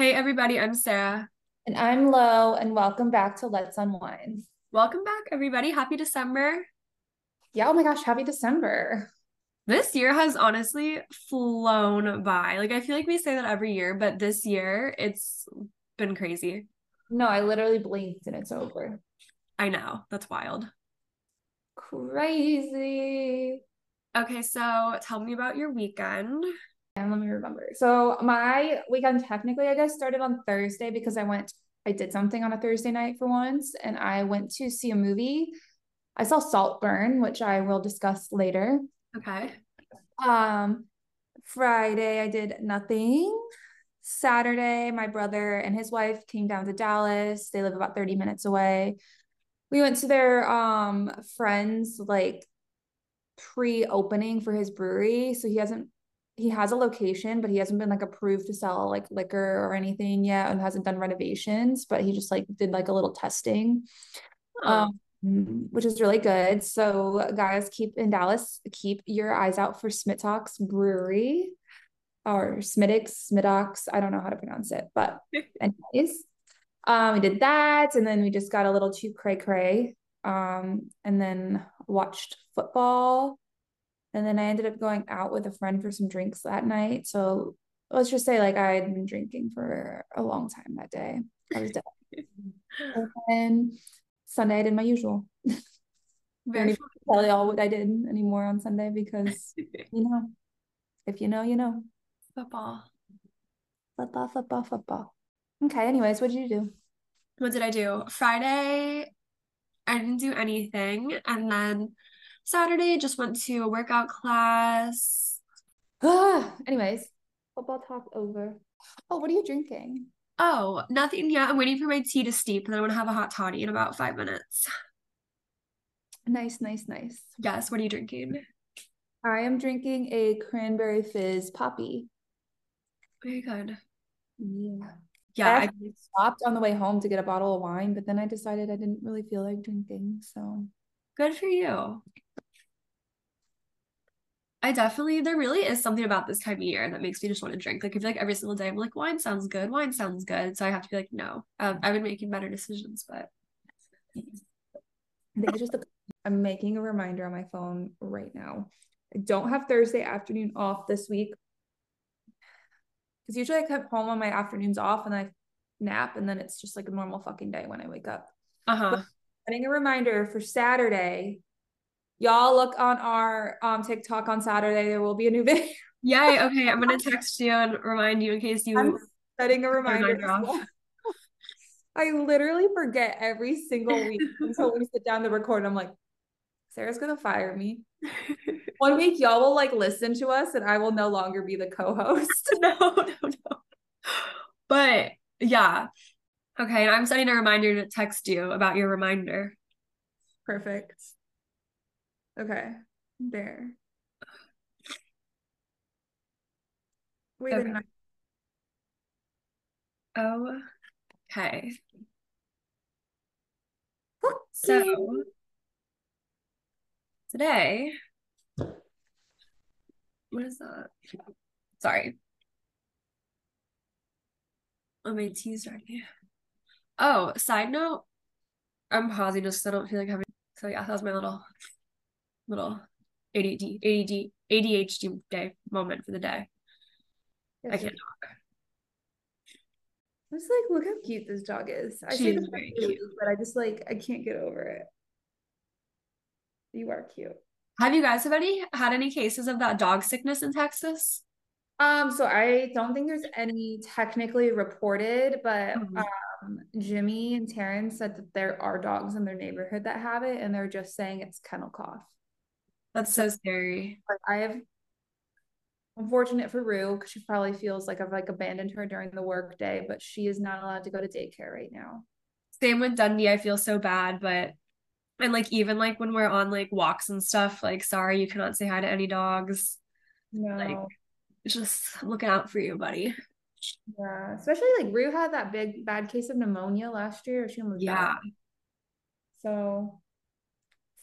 Hey, everybody, I'm Sarah. And I'm Lo, and welcome back to Let's Unwind. Welcome back, everybody. Happy December. Yeah, oh my gosh, happy December. This year has honestly flown by. Like, I feel like we say that every year, but this year it's been crazy. No, I literally blinked and it's over. I know. That's wild. Crazy. Okay, so tell me about your weekend. And let me remember. So my weekend technically, I guess, started on Thursday because I went, I did something on a Thursday night for once, and I went to see a movie. I saw Saltburn, which I will discuss later. Okay. Um, Friday I did nothing. Saturday, my brother and his wife came down to Dallas. They live about 30 minutes away. We went to their um friends like pre-opening for his brewery. So he hasn't he has a location, but he hasn't been like approved to sell like liquor or anything yet and hasn't done renovations, but he just like did like a little testing. Um which is really good. So guys, keep in Dallas, keep your eyes out for Smittox Brewery or Smittix, Smittox. I don't know how to pronounce it, but anyways, um, we did that, and then we just got a little too cray cray, um, and then watched football, and then I ended up going out with a friend for some drinks that night. So let's just say like I had been drinking for a long time that day. I was dead. and Sunday I did my usual. Very tell y'all what I did anymore on Sunday because you know, if you know, you know. Football. Football, football, football. Okay, anyways, what did you do? What did I do? Friday, I didn't do anything. And then Saturday, just went to a workout class. anyways, football talk over. Oh, what are you drinking? Oh, nothing yet. I'm waiting for my tea to steep, and then I'm gonna have a hot toddy in about five minutes. Nice, nice, nice. Yes. What are you drinking? I am drinking a cranberry fizz Poppi. Very good. Yeah. Yeah. I, I stopped on the way home to get a bottle of wine, but then I decided I didn't really feel like drinking. So good for you. I definitely there really is something about this time of year that makes me just want to drink. Like I feel like every single day I'm like wine sounds good, wine sounds good. So I have to be like no. Um, I've been making better decisions, but they just I'm making a reminder on my phone right now. I don't have Thursday afternoon off this week because usually I come home on my afternoons off and I nap and then it's just like a normal fucking day when I wake up. Uh huh. Setting a reminder for Saturday y'all look on our um TikTok on Saturday. There will be a new video. Yay. Okay. I'm gonna text you and remind you in case you I'm setting a reminder. reminder I literally forget every single week until we sit down to record. I'm like, Sarah's gonna fire me. One week y'all will like listen to us and I will no longer be the co-host. no, no, no. But yeah. Okay, I'm setting a reminder to text you about your reminder. Perfect. Okay. There. Wait okay. Oh, okay. So today, what is that? Sorry. Oh, my tea's ready. Oh, side note, I'm pausing just because I don't feel like having. So yeah, that was my little little ADD, ADD, ADHD day moment for the day. Yes, I can't talk. I was like, look how cute this dog is. I she is very cute, but I just like I can't get over it. You are cute. Have you guys have any had any cases of that dog sickness in Texas? Um, so I don't think there's any technically reported, but mm-hmm. um, Jimmy and Terrence said that there are dogs in their neighborhood that have it, and they're just saying it's kennel cough. That's so scary. Like I have unfortunate for Rue because she probably feels like I've like abandoned her during the work day, but she is not allowed to go to daycare right now. Same with Dundee. I feel so bad, but and like even like when we're on like walks and stuff, like sorry you cannot say hi to any dogs. No. Like just looking out for you, buddy. Yeah, especially like Rue had that big bad case of pneumonia last year. She almost yeah. Died. So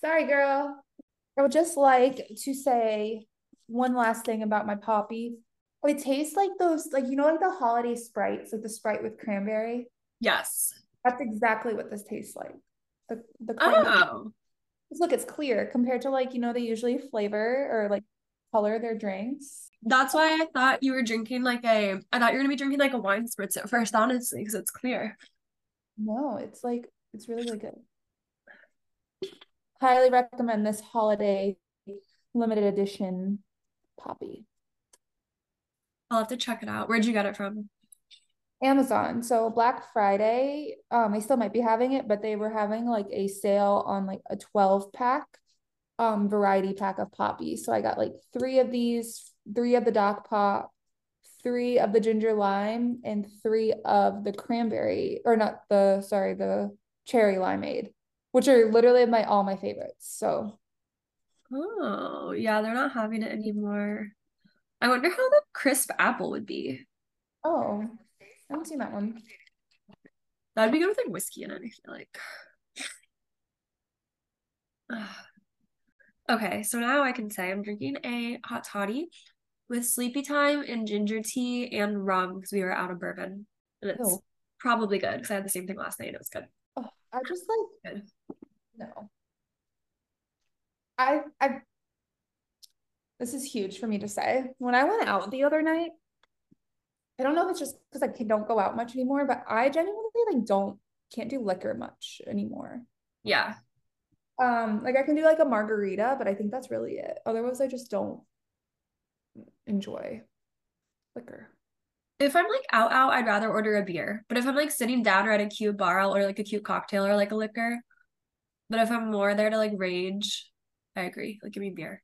sorry, girl. I would just like to say one last thing about my Poppi. It tastes like those, like you know, like the holiday sprites, like the sprite with cranberry. Yes. That's exactly what this tastes like. The the Oh. Look, it's clear compared to like, you know, they usually flavor or like color their drinks. That's why I thought you were drinking like a I thought you were gonna be drinking like a wine spritz at first, honestly, because it's clear. No, it's like it's really, really good. Highly recommend this holiday limited edition Poppi. I'll have to check it out. Where'd you get it from? Amazon. So Black Friday, um, I still might be having it, but they were having like a sale on like a 12 pack, um, variety pack of Poppi. So I got like three of these, three of the Doc Pop, three of the ginger lime, and three of the cranberry, or not the sorry, the cherry limeade, which are literally my all my favorites. So Oh, yeah, they're not having it anymore. I wonder how the crisp apple would be. Oh, I haven't seen that one. That'd be good with like whiskey in it, I feel like. okay, so now I can say I'm drinking a hot toddy with sleepy time and ginger tea and rum because we were out of bourbon. And it's oh. probably good because I had the same thing last night and it was good. Oh, I just like good. No. I I this is huge for me to say. When I went out the other night, I don't know if it's just because I don't go out much anymore, but I genuinely like don't can't do liquor much anymore. Yeah. Um, like I can do like a margarita, but I think that's really it. Otherwise, I just don't enjoy liquor. If I'm like out out, I'd rather order a beer. But if I'm like sitting down or at a cute bar, I'll order like a cute cocktail or like a liquor. But if I'm more there to like rage, I agree. Like give me beer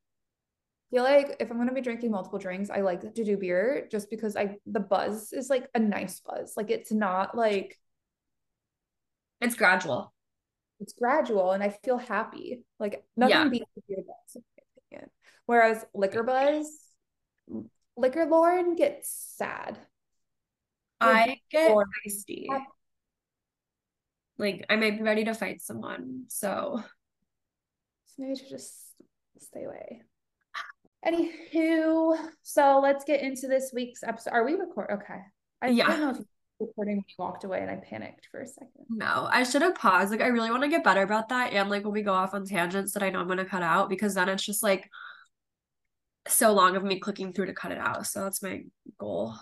feel like if I'm gonna be drinking multiple drinks, I like to do beer just because I the buzz is like a nice buzz. Like it's not like it's gradual. It's gradual and I feel happy. Like nothing yeah. beats beer buzz, in my opinion. Whereas liquor buzz, liquor Lauren gets sad. I get feisty. Like I might be ready to fight someone. So, so maybe to just stay away. Anywho, so let's get into this week's episode. Are we record? Okay. I yeah. don't know if you're recording when you walked away and I panicked for a second. No, I should have paused. Like, I really want to get better about that. And like when we go off on tangents that I know I'm going to cut out because then it's just like so long of me clicking through to cut it out. So that's my goal.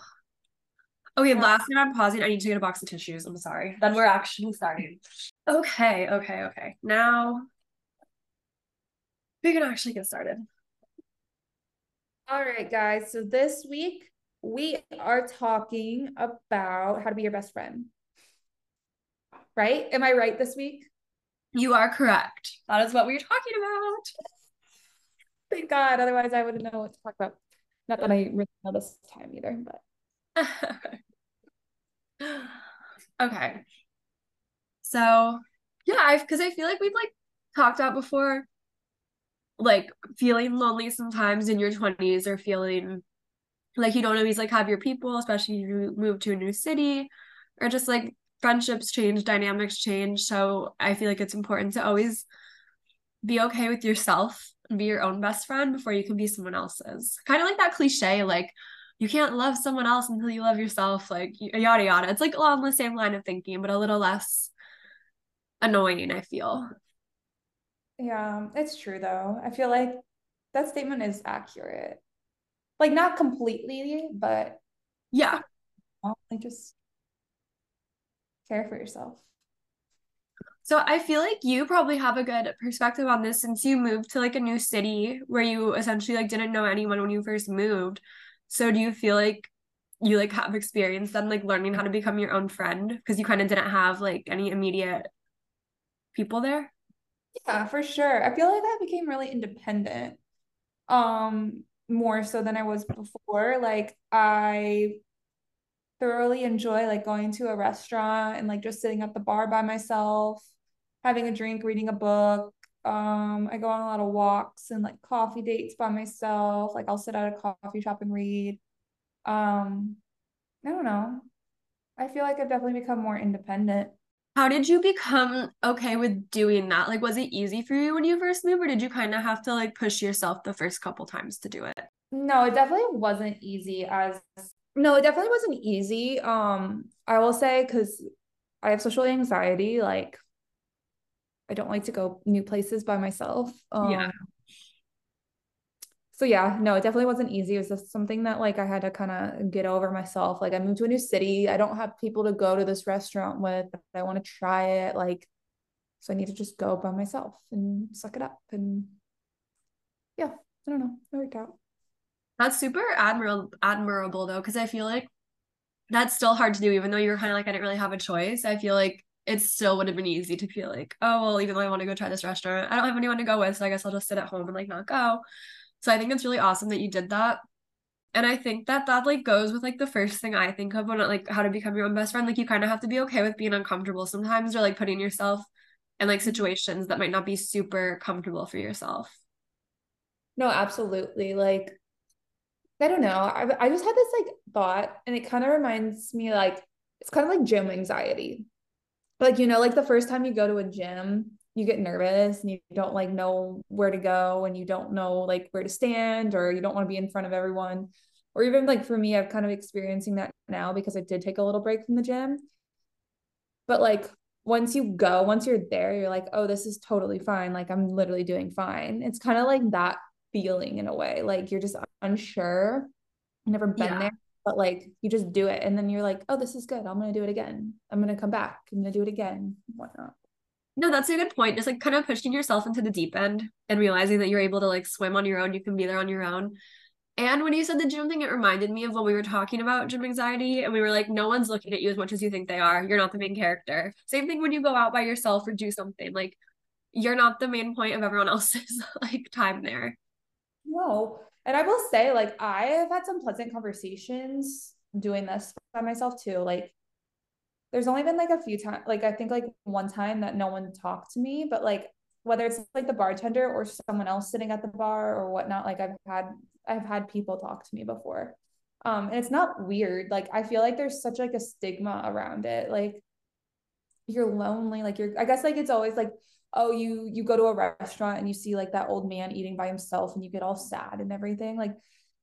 Okay, yeah. last time I'm pausing, I need to get a box of tissues. I'm sorry. Then we're actually starting. Okay, okay, okay. Now we can actually get started. All right, guys. So this week we are talking about how to be your best friend. Right? Am I right this week? You are correct. That is what we are talking about. Thank God. Otherwise, I wouldn't know what to talk about. Not that I really know this time either, but. okay. So, yeah, I because I feel like we've like talked about before like feeling lonely sometimes in your 20s or feeling like you don't always like have your people especially if you move to a new city or just like friendships change dynamics change so i feel like it's important to always be okay with yourself and be your own best friend before you can be someone else's kind of like that cliche like you can't love someone else until you love yourself like yada yada it's like along the same line of thinking but a little less annoying i feel yeah, it's true though. I feel like that statement is accurate. Like not completely, but yeah. Like just care for yourself. So I feel like you probably have a good perspective on this since you moved to like a new city where you essentially like didn't know anyone when you first moved. So do you feel like you like have experience then like learning how to become your own friend because you kind of didn't have like any immediate people there? Yeah, for sure. I feel like I became really independent. Um, more so than I was before. Like I thoroughly enjoy like going to a restaurant and like just sitting at the bar by myself, having a drink, reading a book. Um, I go on a lot of walks and like coffee dates by myself. Like I'll sit at a coffee shop and read. Um, I don't know. I feel like I've definitely become more independent. How did you become okay with doing that? Like, was it easy for you when you first moved, or did you kind of have to like push yourself the first couple times to do it? No, it definitely wasn't easy as no, it definitely wasn't easy. Um, I will say because I have social anxiety, like I don't like to go new places by myself. Um, yeah. So yeah, no, it definitely wasn't easy. It was just something that like I had to kind of get over myself. Like I moved to a new city. I don't have people to go to this restaurant with. I want to try it. Like, so I need to just go by myself and suck it up. And yeah, I don't know. It worked out. That's super admirable admirable though, because I feel like that's still hard to do, even though you were kind of like, I didn't really have a choice. I feel like it still would have been easy to feel like, oh well, even though I want to go try this restaurant, I don't have anyone to go with, so I guess I'll just sit at home and like not go. So I think it's really awesome that you did that. And I think that that like goes with like the first thing I think of when I like how to become your own best friend. Like you kind of have to be okay with being uncomfortable sometimes or like putting yourself in like mm-hmm. situations that might not be super comfortable for yourself. No, absolutely. Like I don't know. I, I just had this like thought and it kind of reminds me like it's kind of like gym anxiety. Like, you know, like the first time you go to a gym, you get nervous and you don't like know where to go and you don't know like where to stand or you don't want to be in front of everyone. Or even like for me, I've kind of experiencing that now because I did take a little break from the gym. But like once you go, once you're there, you're like, oh, this is totally fine. Like I'm literally doing fine. It's kind of like that feeling in a way. Like you're just unsure, never been yeah. there, but like you just do it. And then you're like, oh, this is good. I'm going to do it again. I'm going to come back. I'm to do it again, whatnot. No, that's a good point. Just like kind of pushing yourself into the deep end and realizing that you're able to like swim on your own. You can be there on your own. And when you said the gym thing, it reminded me of when we were talking about gym anxiety and we were like, no one's looking at you as much as you think they are. You're not the main character. Same thing when you go out by yourself or do something. Like you're not the main point of everyone else's like time there. No. And I will say, like, I have had some pleasant conversations doing this by myself too. Like, there's only been like a few times, like, I think like one time that no one talked to me, but like, whether it's like the bartender or someone else sitting at the bar or whatnot, like, I've had, I've had people talk to me before. Um, and it's not weird. Like, I feel like there's such like a stigma around it. Like, you're lonely. Like, you're, I guess, like, it's always like, oh you you go to a restaurant and you see like that old man eating by himself and you get all sad and everything like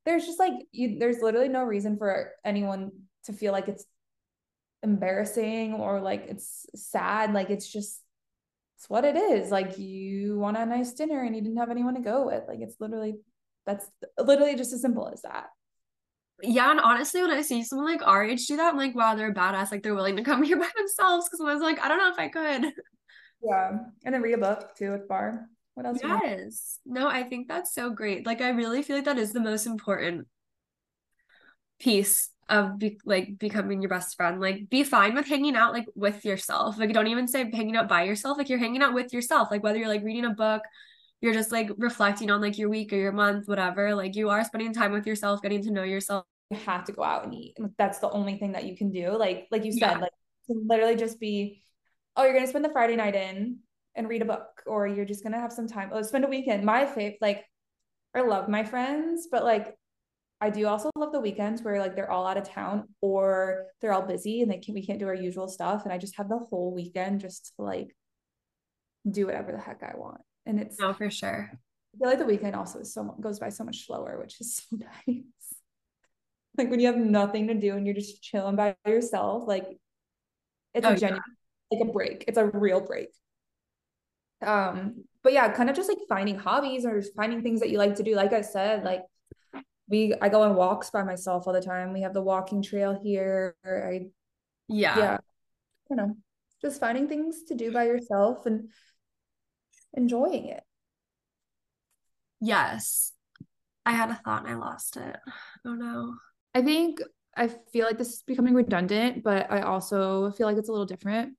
there's just like you there's literally no reason for anyone to feel like it's embarrassing or like it's sad like it's just it's what it is like you want a nice dinner and you didn't have anyone to go with like it's literally that's literally just as simple as that yeah, and honestly, when I see someone like our age do that, I'm like, wow, they're badass. Like they're willing to come here by themselves. Because I was like, I don't know if I could. Yeah. And then read a book too with bar. What else? Yes. No, I think that's so great. Like I really feel like that is the most important piece of be- like becoming your best friend. Like be fine with hanging out like with yourself. Like don't even say hanging out by yourself. Like you're hanging out with yourself. Like whether you're like reading a book, you're just like reflecting on like your week or your month, whatever. Like you are spending time with yourself, getting to know yourself. You have to go out and eat. That's the only thing that you can do. Like like you said, yeah. like literally just be oh, you're gonna spend the Friday night in and read a book, or you're just gonna have some time. Oh, spend a weekend. My favorite, like, I love my friends, but like, I do also love the weekends where like they're all out of town or they're all busy and they can we can't do our usual stuff, and I just have the whole weekend just to like do whatever the heck I want. And it's no for sure. I feel like the weekend also is so goes by so much slower, which is so nice. like when you have nothing to do and you're just chilling by yourself, like it's oh, a genuine like a break. It's a real break. Um, but yeah, kind of just like finding hobbies or just finding things that you like to do. Like I said, like we I go on walks by myself all the time. We have the walking trail here. I yeah. Yeah. You know, just finding things to do by yourself and enjoying it. Yes. I had a thought and I lost it. Oh no. I think I feel like this is becoming redundant, but I also feel like it's a little different.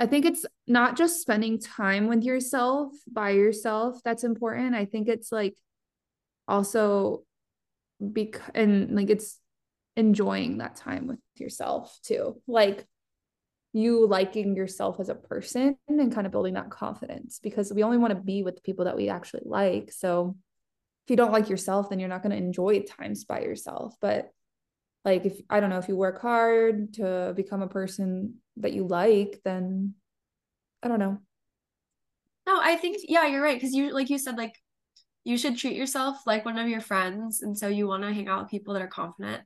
I think it's not just spending time with yourself by yourself that's important. I think it's like also bec- and like it's enjoying that time with yourself too. Like you liking yourself as a person and kind of building that confidence because we only want to be with the people that we actually like. So if you don't like yourself, then you're not going to enjoy times by yourself. But like if I don't know, if you work hard to become a person that you like, then I don't know. No, I think yeah, you're right because you like you said like you should treat yourself like one of your friends. And so you want to hang out with people that are confident.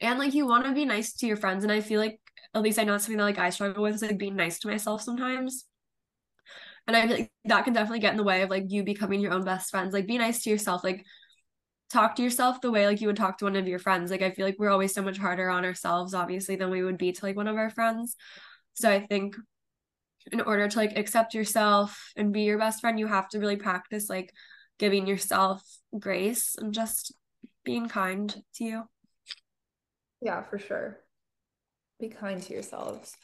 And like you want to be nice to your friends. And I feel like at least I know it's something that like I struggle with is like being nice to myself sometimes. And I feel like that can definitely get in the way of like you becoming your own best friends. Like be nice to yourself. Like talk to yourself the way like you would talk to one of your friends. Like I feel like we're always so much harder on ourselves, obviously, than we would be to like one of our friends. So I think in order to like accept yourself and be your best friend, you have to really practice like giving yourself grace and just being kind to you. Yeah, for sure. Be kind to yourselves.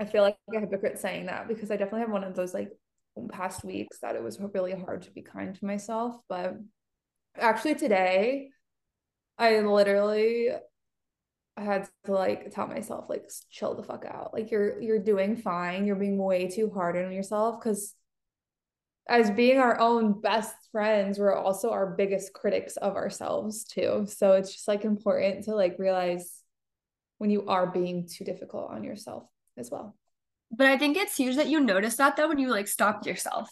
I feel like a hypocrite saying that because I definitely have one of those like past weeks that it was really hard to be kind to myself. But actually, today, I literally had to like tell myself like chill the fuck out. Like you're you're doing fine. You're being way too hard on yourself because as being our own best friends, we're also our biggest critics of ourselves too. So it's just like important to like realize when you are being too difficult on yourself as well. But I think it's huge that you notice that though when you like stopped yourself.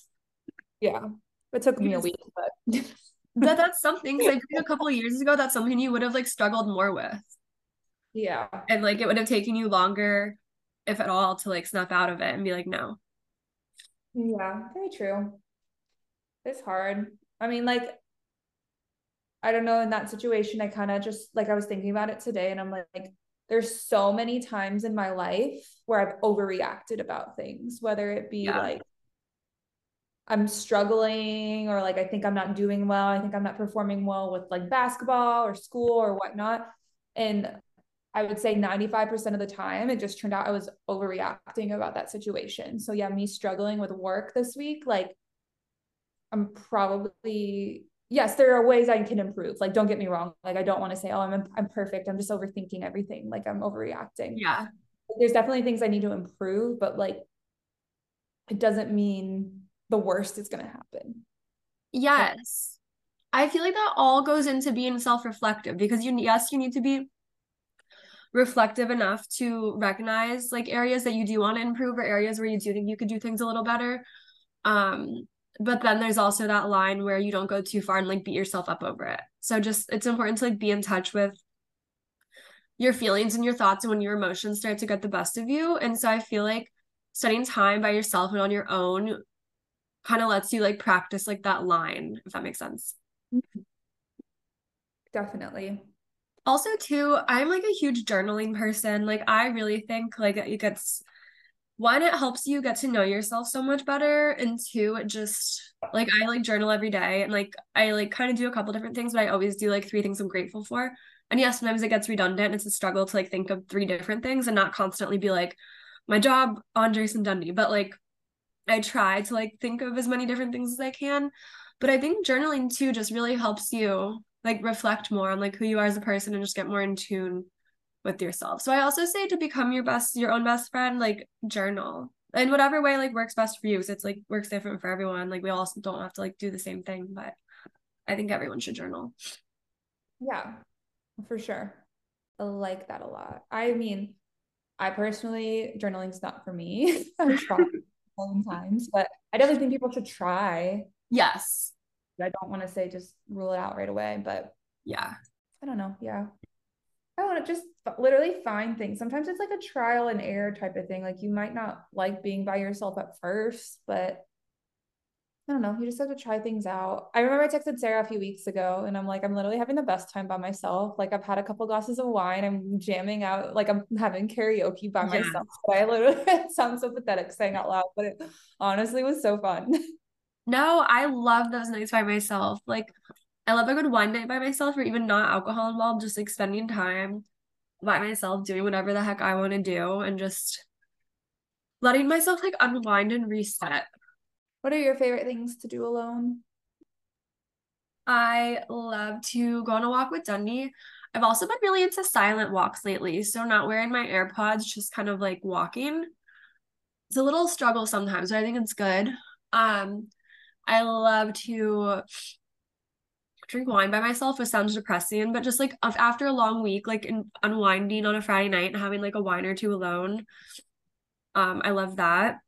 Yeah. It took me a week, but that that's something because I think a couple of years ago that's something you would have like struggled more with. Yeah. And like it would have taken you longer, if at all, to like snap out of it and be like, no. Yeah, very true. It's hard. I mean, like, I don't know, in that situation, I kind of just like I was thinking about it today, and I'm like, like, there's so many times in my life where I've overreacted about things, whether it be yeah. like I'm struggling or like I think I'm not doing well, I think I'm not performing well with like basketball or school or whatnot. And I would say 95% of the time, it just turned out I was overreacting about that situation. So, yeah, me struggling with work this week, like, I'm probably, yes, there are ways I can improve. Like, don't get me wrong. Like, I don't want to say, oh, I'm, I'm perfect. I'm just overthinking everything. Like, I'm overreacting. Yeah. There's definitely things I need to improve, but like, it doesn't mean the worst is going to happen. Yes. I feel like that all goes into being self reflective because you, yes, you need to be reflective enough to recognize like areas that you do want to improve or areas where you do think you could do things a little better um but then there's also that line where you don't go too far and like beat yourself up over it so just it's important to like be in touch with your feelings and your thoughts and when your emotions start to get the best of you and so i feel like spending time by yourself and on your own kind of lets you like practice like that line if that makes sense. Mm-hmm. Definitely. Also too i'm like a huge journaling person. Like i really think like it gets one it helps you get to know yourself so much better and two it just like i like journal every day and like i like kind of do a couple different things but i always do like three things i'm grateful for. And yeah sometimes it gets redundant. It's a struggle to like think of three different things and not constantly be like my job andres and dundee but like i try to like think of as many different things as i can but i think journaling too just really helps you like reflect more on like who you are as a person and just get more in tune with yourself. So I also say to become your best your own best friend, like journal. In whatever way like works best for you. So it's like works different for everyone. Like we all don't have to like do the same thing, but I think everyone should journal. Yeah, for sure. I like that a lot. I mean, I personally journaling's not for me. Times, but I definitely think people should try. Yes. I don't want to say just rule it out right away, but yeah. I don't know. Yeah. I want to just literally find things. Sometimes it's like a trial and error type of thing. Like you might not like being by yourself at first, but I don't know. You just have to try things out. I remember I texted Sarah a few weeks ago and I'm like, I'm literally having the best time by myself. Like I've had a couple glasses of wine. I'm jamming out. Like I'm having karaoke by yeah. myself. But I literally, it sounds so pathetic saying out loud, but it honestly was so fun. No, I love those nights by myself. Like, I love a good wine night by myself or even not alcohol involved, just like spending time by myself doing whatever the heck I want to do and just letting myself like unwind and reset. What are your favorite things to do alone? I love to go on a walk with Dundee. I've also been really into silent walks lately. So, not wearing my AirPods, just kind of like walking. It's a little struggle sometimes, but I think it's good. Um, I love to drink wine by myself, which sounds depressing, but just like after a long week, like in, unwinding on a Friday night and having like a wine or two alone. Um, I love that.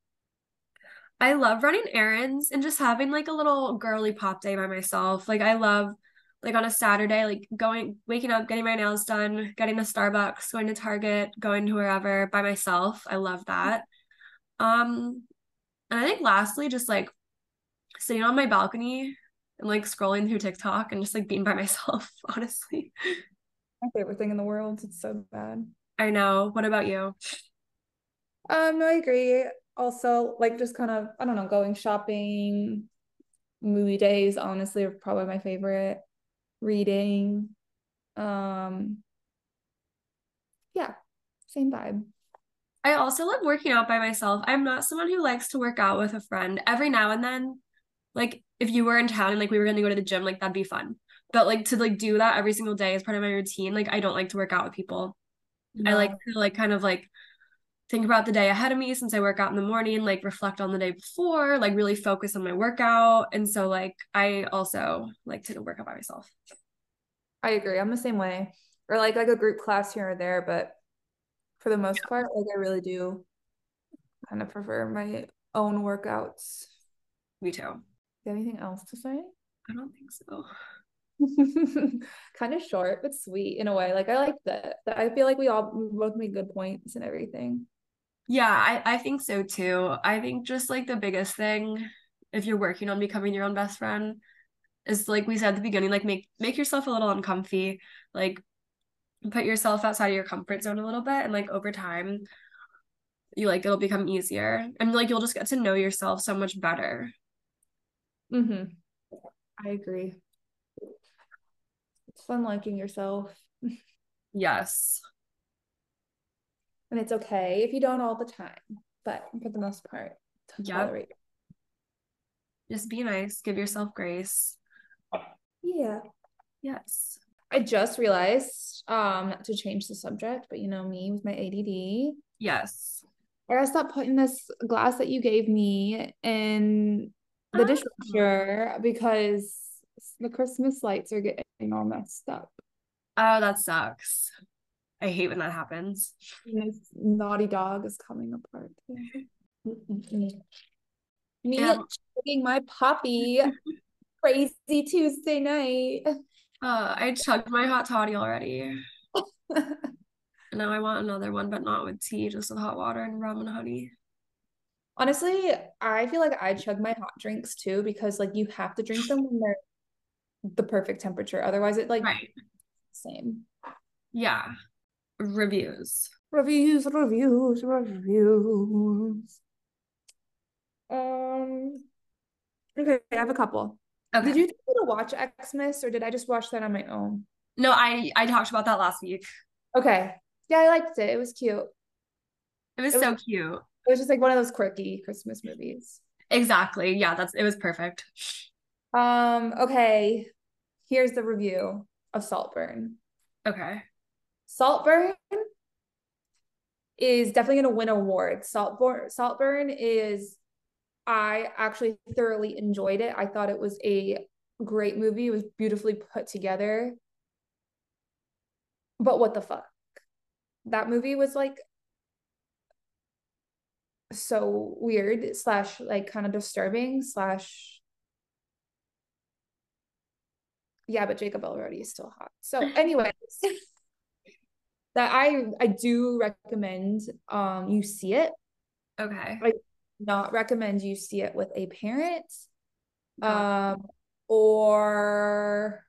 I love running errands and just having like a little girly pop day by myself. Like I love like on a Saturday, like going waking up, getting my nails done, getting to Starbucks, going to Target, going to wherever by myself. I love that. Um and I think lastly, just like sitting on my balcony and like scrolling through TikTok and just like being by myself, honestly. My favorite thing in the world. It's so bad. I know. What about you? Um, no, I agree. Also, like just kind of, I don't know, going shopping, movie days, honestly, are probably my favorite. Reading. Um, yeah, same vibe. I also love working out by myself. I'm not someone who likes to work out with a friend. Every now and then, like if you were in town and like we were gonna go to the gym, like that'd be fun. But like to like do that every single day as part of my routine, like I don't like to work out with people. I like to like kind of like think about the day ahead of me since I work out in the morning, like reflect on the day before, like really focus on my workout. And so like I also like to work out by myself. I agree. I'm the same way. Or like like a group class here or there, but for the most part, like I really do kind of prefer my own workouts. Me too. anything else to say? I don't think so. kind of short but sweet in a way. Like I like that. I feel like we all we both made good points and everything. Yeah, I, I think so too. I think just like the biggest thing if you're working on becoming your own best friend is like we said at the beginning, like make make yourself a little uncomfy, like put yourself outside of your comfort zone a little bit and like over time you like it'll become easier and like you'll just get to know yourself so much better. Mhm. I agree. It's fun liking yourself. Yes. And it's okay if you don't all the time, but for the most part, yeah. Just be nice, give yourself grace. Yeah. Yes. I just realized um to change the subject, but you know me with my ADD. Yes. I gotta stop putting this glass that you gave me in the oh. dishwasher because the Christmas lights are getting all messed up. Oh, that sucks. I hate when that happens. This naughty dog is coming apart. Me yeah. my puppy. Crazy Tuesday night. Uh, I chugged my hot toddy already. now I want another one, but not with tea, just with hot water and rum and honey. Honestly, I feel like I chug my hot drinks too because like you have to drink them when they're the perfect temperature. Otherwise, it like right. same. Yeah. Reviews. Reviews, reviews, reviews. Um. Okay, I have a couple. Okay. Did you to watch Xmas or did I just watch that on my own? No, I I talked about that last week. Okay. Yeah, I liked it. It was cute. It was, it was so cute. It was just like one of those quirky Christmas movies. Exactly. Yeah, that's it was perfect. Um, okay. Here's the review of Saltburn. Okay. Saltburn is definitely going to win awards. Saltburn Saltburn is I actually thoroughly enjoyed it. I thought it was a great movie. It was beautifully put together. But what the fuck? That movie was like so weird slash like kind of disturbing slash yeah but jacob Elordi is still hot so anyways that i i do recommend um you see it. Okay. I not recommend you see it with a parent um or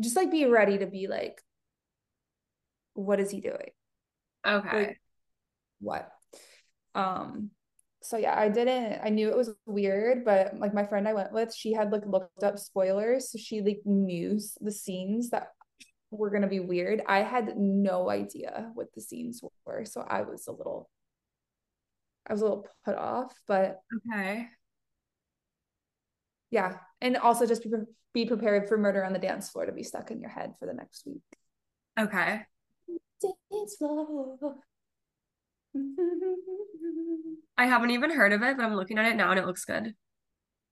just like be ready to be like what is he doing? Okay. Like, what? Um so yeah i didn't i knew it was weird but like my friend i went with she had like looked up spoilers so she like knew the scenes that were going to be weird i had no idea what the scenes were so i was a little i was a little put off but okay yeah and also just be, be prepared for murder on the dance floor to be stuck in your head for the next week okay dance floor I haven't even heard of it, but I'm looking at it now and it looks good.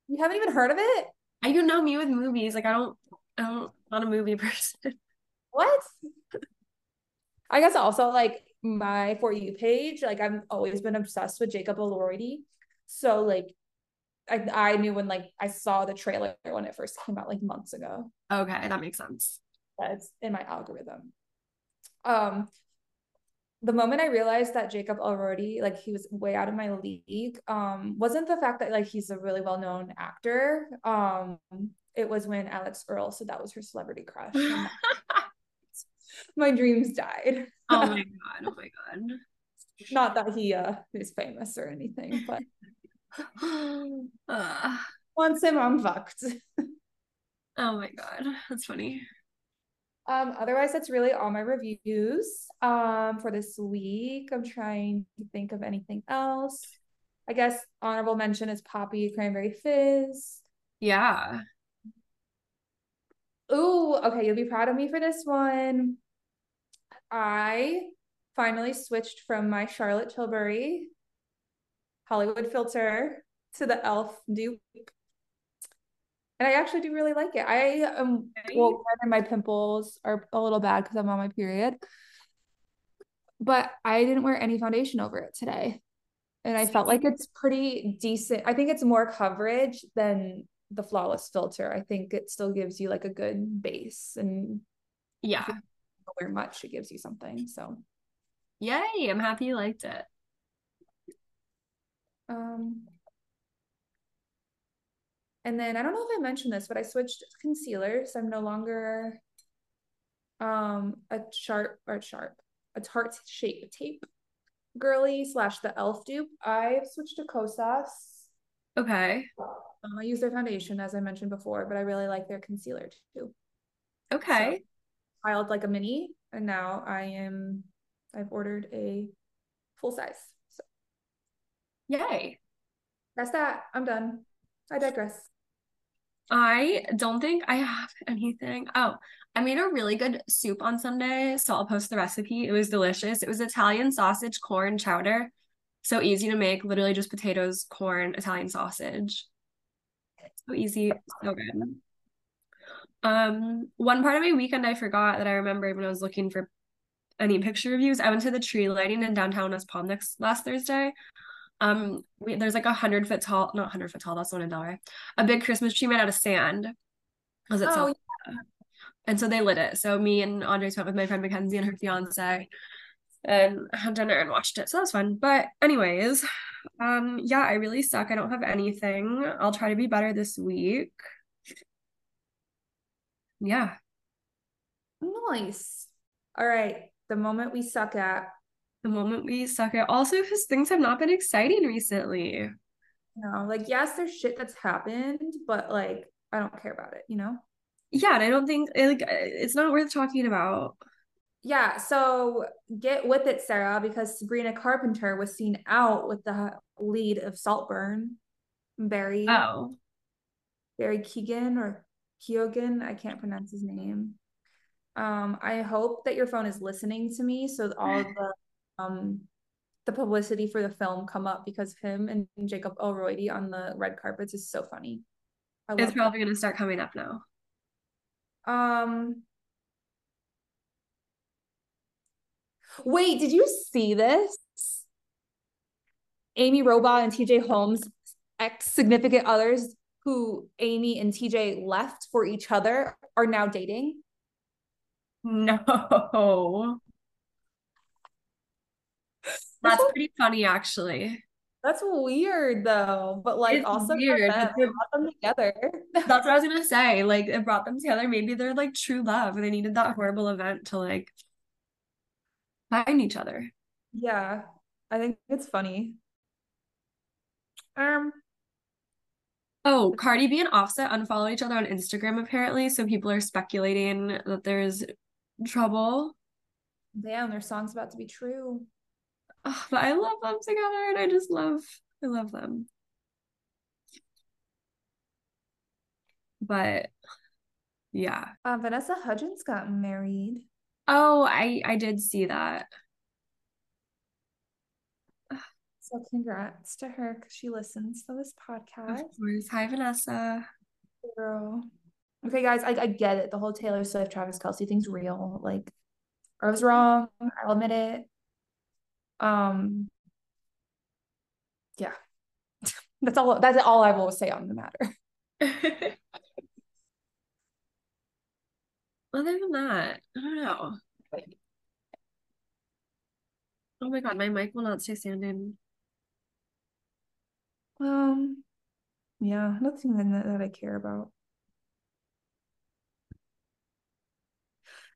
You haven't even heard of it? I don't know me with movies. Like I don't I don't not a movie person. What? I guess also like my for you page, like I've always been obsessed with Jacob Elordi. So like I I knew when like I saw the trailer when it first came out like months ago. Okay, that makes sense. That's in my algorithm. Um the moment I realized that Jacob Elordi, like he was way out of my league, um, wasn't the fact that like he's a really well-known actor. Um, it was when Alix Earle said that was her celebrity crush. my dreams died. oh my god! Oh my god! Not that he uh is famous or anything, but uh, once him, I'm fucked. oh my god, that's funny. Um, otherwise, that's really all my reviews um, for this week. I'm trying to think of anything else. I guess honorable mention is Poppi Cranberry Fizz. Yeah. Ooh, okay, you'll be proud of me for this one. I finally switched from my Charlotte Tilbury Hollywood filter to the e.l.f. dupe and I actually do really like it. I am, well, my pimples are a little bad because I'm on my period, but I didn't wear any foundation over it today, and I felt like it's pretty decent. I think it's more coverage than the flawless filter. I think it still gives you like a good base, and yeah, wear much, it gives you something. So, yay! I'm happy you liked it. Um, and then I don't know if I mentioned this, but I switched concealer. So I'm no longer um a sharp or sharp, a tarte shape tape girly slash the elf dupe. I've switched to Kosas. Okay. Um, I use their foundation as I mentioned before, but I really like their concealer too. Okay. So, piled like a mini, and now I am I've ordered a full size. So yay. That's that. I'm done. I digress. I don't think I have anything. Oh, I made a really good soup on Sunday, so I'll post the recipe. It was delicious. It was Italian sausage, corn, chowder. So easy to make, literally just potatoes, corn, Italian sausage. So easy, so good. Um, one part of my weekend I forgot that I remembered when I was looking for any picture reviews. I went to the tree lighting in downtown West Palm next last Thursday. Um, we, there's like a hundred foot tall, not hundred foot tall. That's one in Delray. A big Christmas tree made out of sand. Was it? Oh, yeah. And so they lit it. So me and Andre went with my friend Mackenzie and her fiance, and had dinner and watched it. So that was fun. But anyways, um, yeah, I really suck. I don't have anything. I'll try to be better this week. Yeah. Nice. All right. The moment we suck at the moment we suck at. Also, because things have not been exciting recently. No, like yes, there's shit that's happened, but like I don't care about it, you know? Yeah, and I don't think eh, like eh, it's not worth talking about. Yeah, so get with it, Sarah, because Sabrina Carpenter was seen out with the lead of Saltburn, Barry. Oh. Barry Keegan or Keoghan, I can't pronounce his name. Um, I hope that your phone is listening to me so all the um the publicity for the film come up because him and Jacob Elordi on the red carpets is so funny. it's probably going to start coming up now. Um. Wait, did you see this? Amy Robach and TJ Holmes, ex significant others who Amy and TJ left for each other, are now dating. No. That's pretty funny, actually. That's weird though, but like it's also weird. Them, brought them together. That's what I was gonna say. Like it brought them together. Maybe they're like true love. and They needed that horrible event to like find each other. Yeah, I think it's funny. Um. Oh, Cardi B and Offset unfollowed each other on Instagram apparently, so people are speculating that there's trouble. Damn, their song's about to be true oh, but I love them together and I just love I love them. But yeah. Uh, Vanessa Hudgens got married. Oh, I I did see that. So congrats to her because she listens to this podcast. Of course. Hi, Vanessa. Girl. Okay, guys, I, I get it. The whole Taylor Swift, Travis Kelce thing's real. Like, I was wrong. I'll admit it. Um, yeah. That's all that's all I will say on the matter. Other than that, I don't know. Oh my god, my mic will not stay standing. Um yeah, nothing that, that I care about.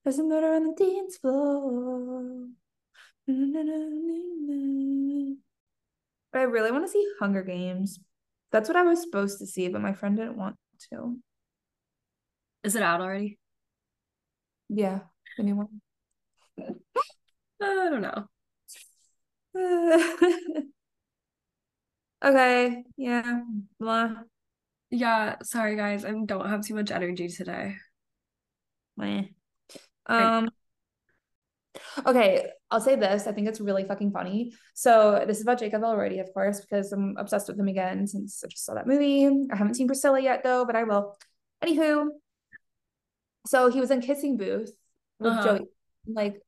There's a murder on the dance floor. But I really want to see Hunger Games. That's what I was supposed to see, but my friend didn't want to. Is it out already? Yeah, Anyone? I don't know. okay, yeah, blah. Yeah, sorry guys, I don't have too much energy today. Meh. Um, okay, I'll say this. I think it's really fucking funny. So this is about Jacob Elordi, of course, because I'm obsessed with him again since I just saw that movie. I haven't seen Priscilla yet though, but I will. Anywho, so he was in Kissing Booth with Uh-huh. Joey. Like,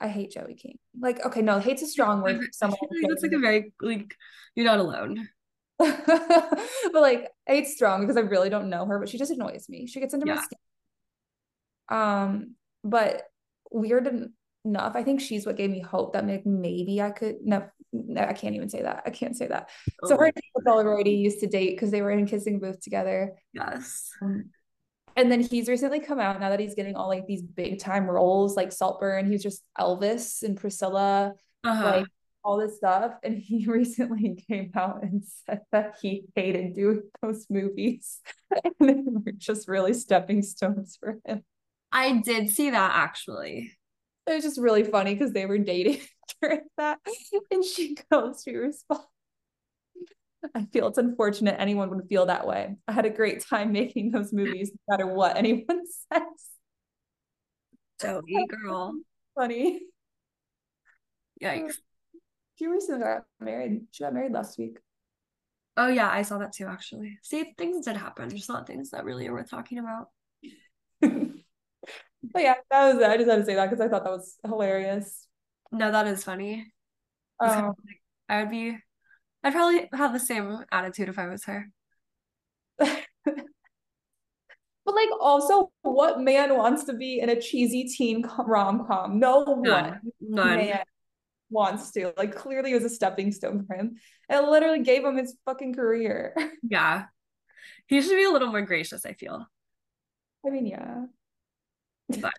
I hate Joey King. Like, okay, no, hate's a strong word for someone. like that's like a very like you're not alone. but like hate's strong because I really don't know her, but she just annoys me. She gets into my skin. Um, but weird enough, I think she's what gave me hope that like maybe I could no, no, I can't even say that. I can't say that. So Oh, her and Jacob Elordi used to date because they were in Kissing Booth together. yes. Um, and then he's recently come out now that he's getting all like these big time roles like Saltburn. He was just Elvis and Priscilla, Uh-huh. like all this stuff. And he recently came out and said that he hated doing those movies. and they were just really stepping stones for him. I did see that actually. It was just really funny because they were dating during that. And she goes, she responds. I feel it's unfortunate anyone would feel that way. I had a great time making those movies, no matter what anyone says. Joey girl. Funny. Yikes. She recently got married. She got married last week. Oh yeah, I saw that too actually. See, things did happen, just not things that really are worth talking about. but yeah, that was it. I just had to say that because I thought that was hilarious. No, that is funny. Um, I would be I'd probably have the same attitude if I was her. but like, also, what man wants to be in a cheesy teen rom com? No one None. None. man wants to. Like, clearly, it was a stepping stone for him. It literally gave him his fucking career. Yeah. He should be a little more gracious, I feel. I mean, yeah. But-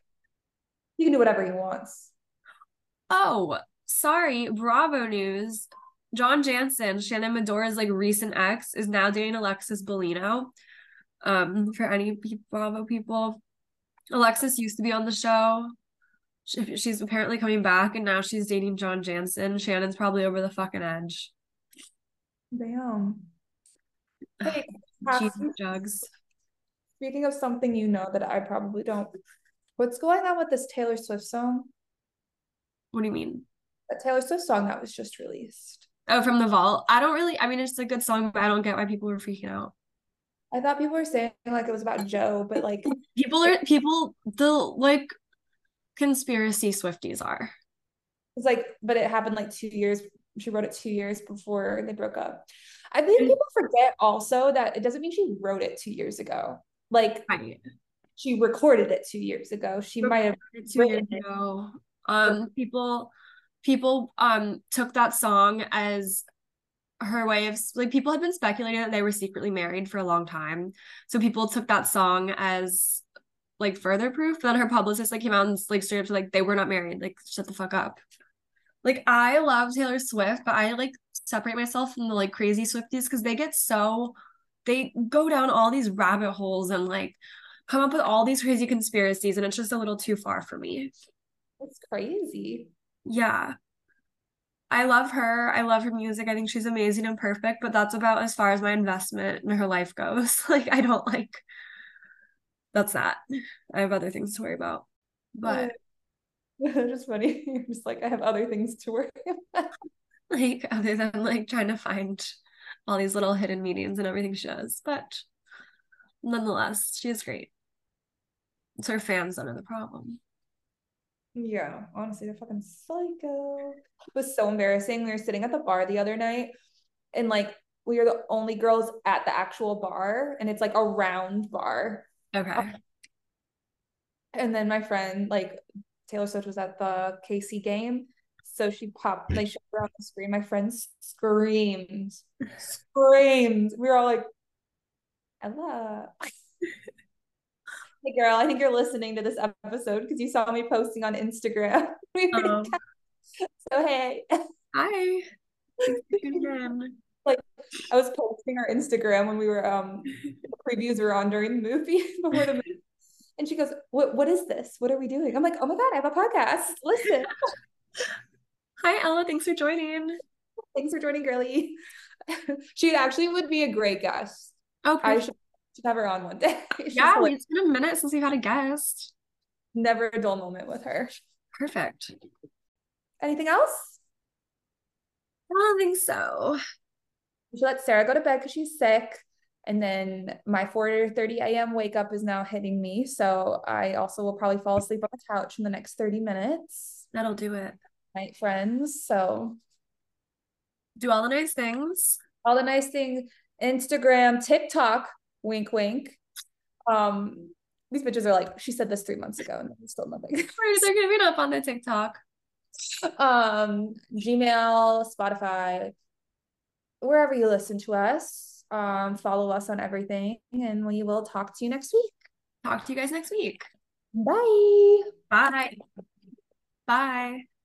he can do whatever he wants. Oh, sorry. Bravo news. John Janssen, Shannon Beador's like recent ex, is now dating Alexis Bellino. Um, for any Bravo people, Alexis used to be on the show. She, she's apparently coming back, and now she's dating John Janssen. Shannon's probably over the fucking edge. Damn. Hey, Jesus jugs. speaking of something you know that I probably don't, what's going on with this Taylor Swift song? What do you mean? That Taylor Swift song that was just released. Oh, from the vault. I don't really. I mean, it's a good song, but I don't get why people were freaking out. I thought people were saying like it was about Joe, but like People are people. The like conspiracy Swifties are. it's like, but it happened like two years. She wrote it two years before they broke up. I think people forget also that it doesn't mean she wrote it two years ago. Like Right. she recorded it two years ago. She might have two years ago. Um, people, people, um, took that song as her way of like people had been speculating that they were secretly married for a long time, so people took that song as like further proof. Then her publicist like came out and like straight up to like they were not married. Like shut the fuck up. Like I love Taylor Swift, but I like separate myself from the like crazy Swifties because they get so they go down all these rabbit holes and like come up with all these crazy conspiracies and it's just a little too far for me. It's crazy. Yeah. I love her. I love her music. I think she's amazing and perfect, but that's about as far as my investment in her life goes. Like I don't like that's that. I have other things to worry about. But just funny. You're just like, I have other things to worry about. like other than like trying to find all these little hidden meanings and everything she does. But nonetheless, she is great. It's her fans that are the problem. Yeah, honestly, they're fucking psycho. It was so embarrassing. We were sitting at the bar the other night and like we are the only girls at the actual bar, and it's like a round bar. Okay. And then my friend, like Taylor Swift, was at the KC game. So she popped, like, showed her on the screen. My friend screamed, screamed. We were all like, Ella. Hey, girl, I think you're listening to this episode because you saw me posting on Instagram. Um, so, hey. hi. like I was posting our Instagram when we were um the previews were on during the movie before the movie. And she goes, What what is this? What are we doing? I'm like, oh my god, I have a podcast. Listen. Hi Ella, thanks for joining. Thanks for joining, girly. she actually would be a great guest. Okay. I should, should have her on one day. Yeah, hilarious. it's been a minute since we've had a guest. never a dull moment with her. Perfect. Anything else? I don't think so. We should let Sarah go to bed because she's sick. And then my 4:30 a.m. wake up is now hitting me. So I also will probably fall asleep on the couch in the next 30 minutes. That'll do it. Night friends. So Do all the nice things. all the nice things, Instagram, TikTok, wink wink. Um, these bitches are like, she said this three months ago and there's still nothing. They're giving up on the TikTok. um, Gmail, Spotify, wherever you listen to us. Um, follow us on everything, and we will talk to you next week. Talk to you guys next week. Bye. Bye. Bye.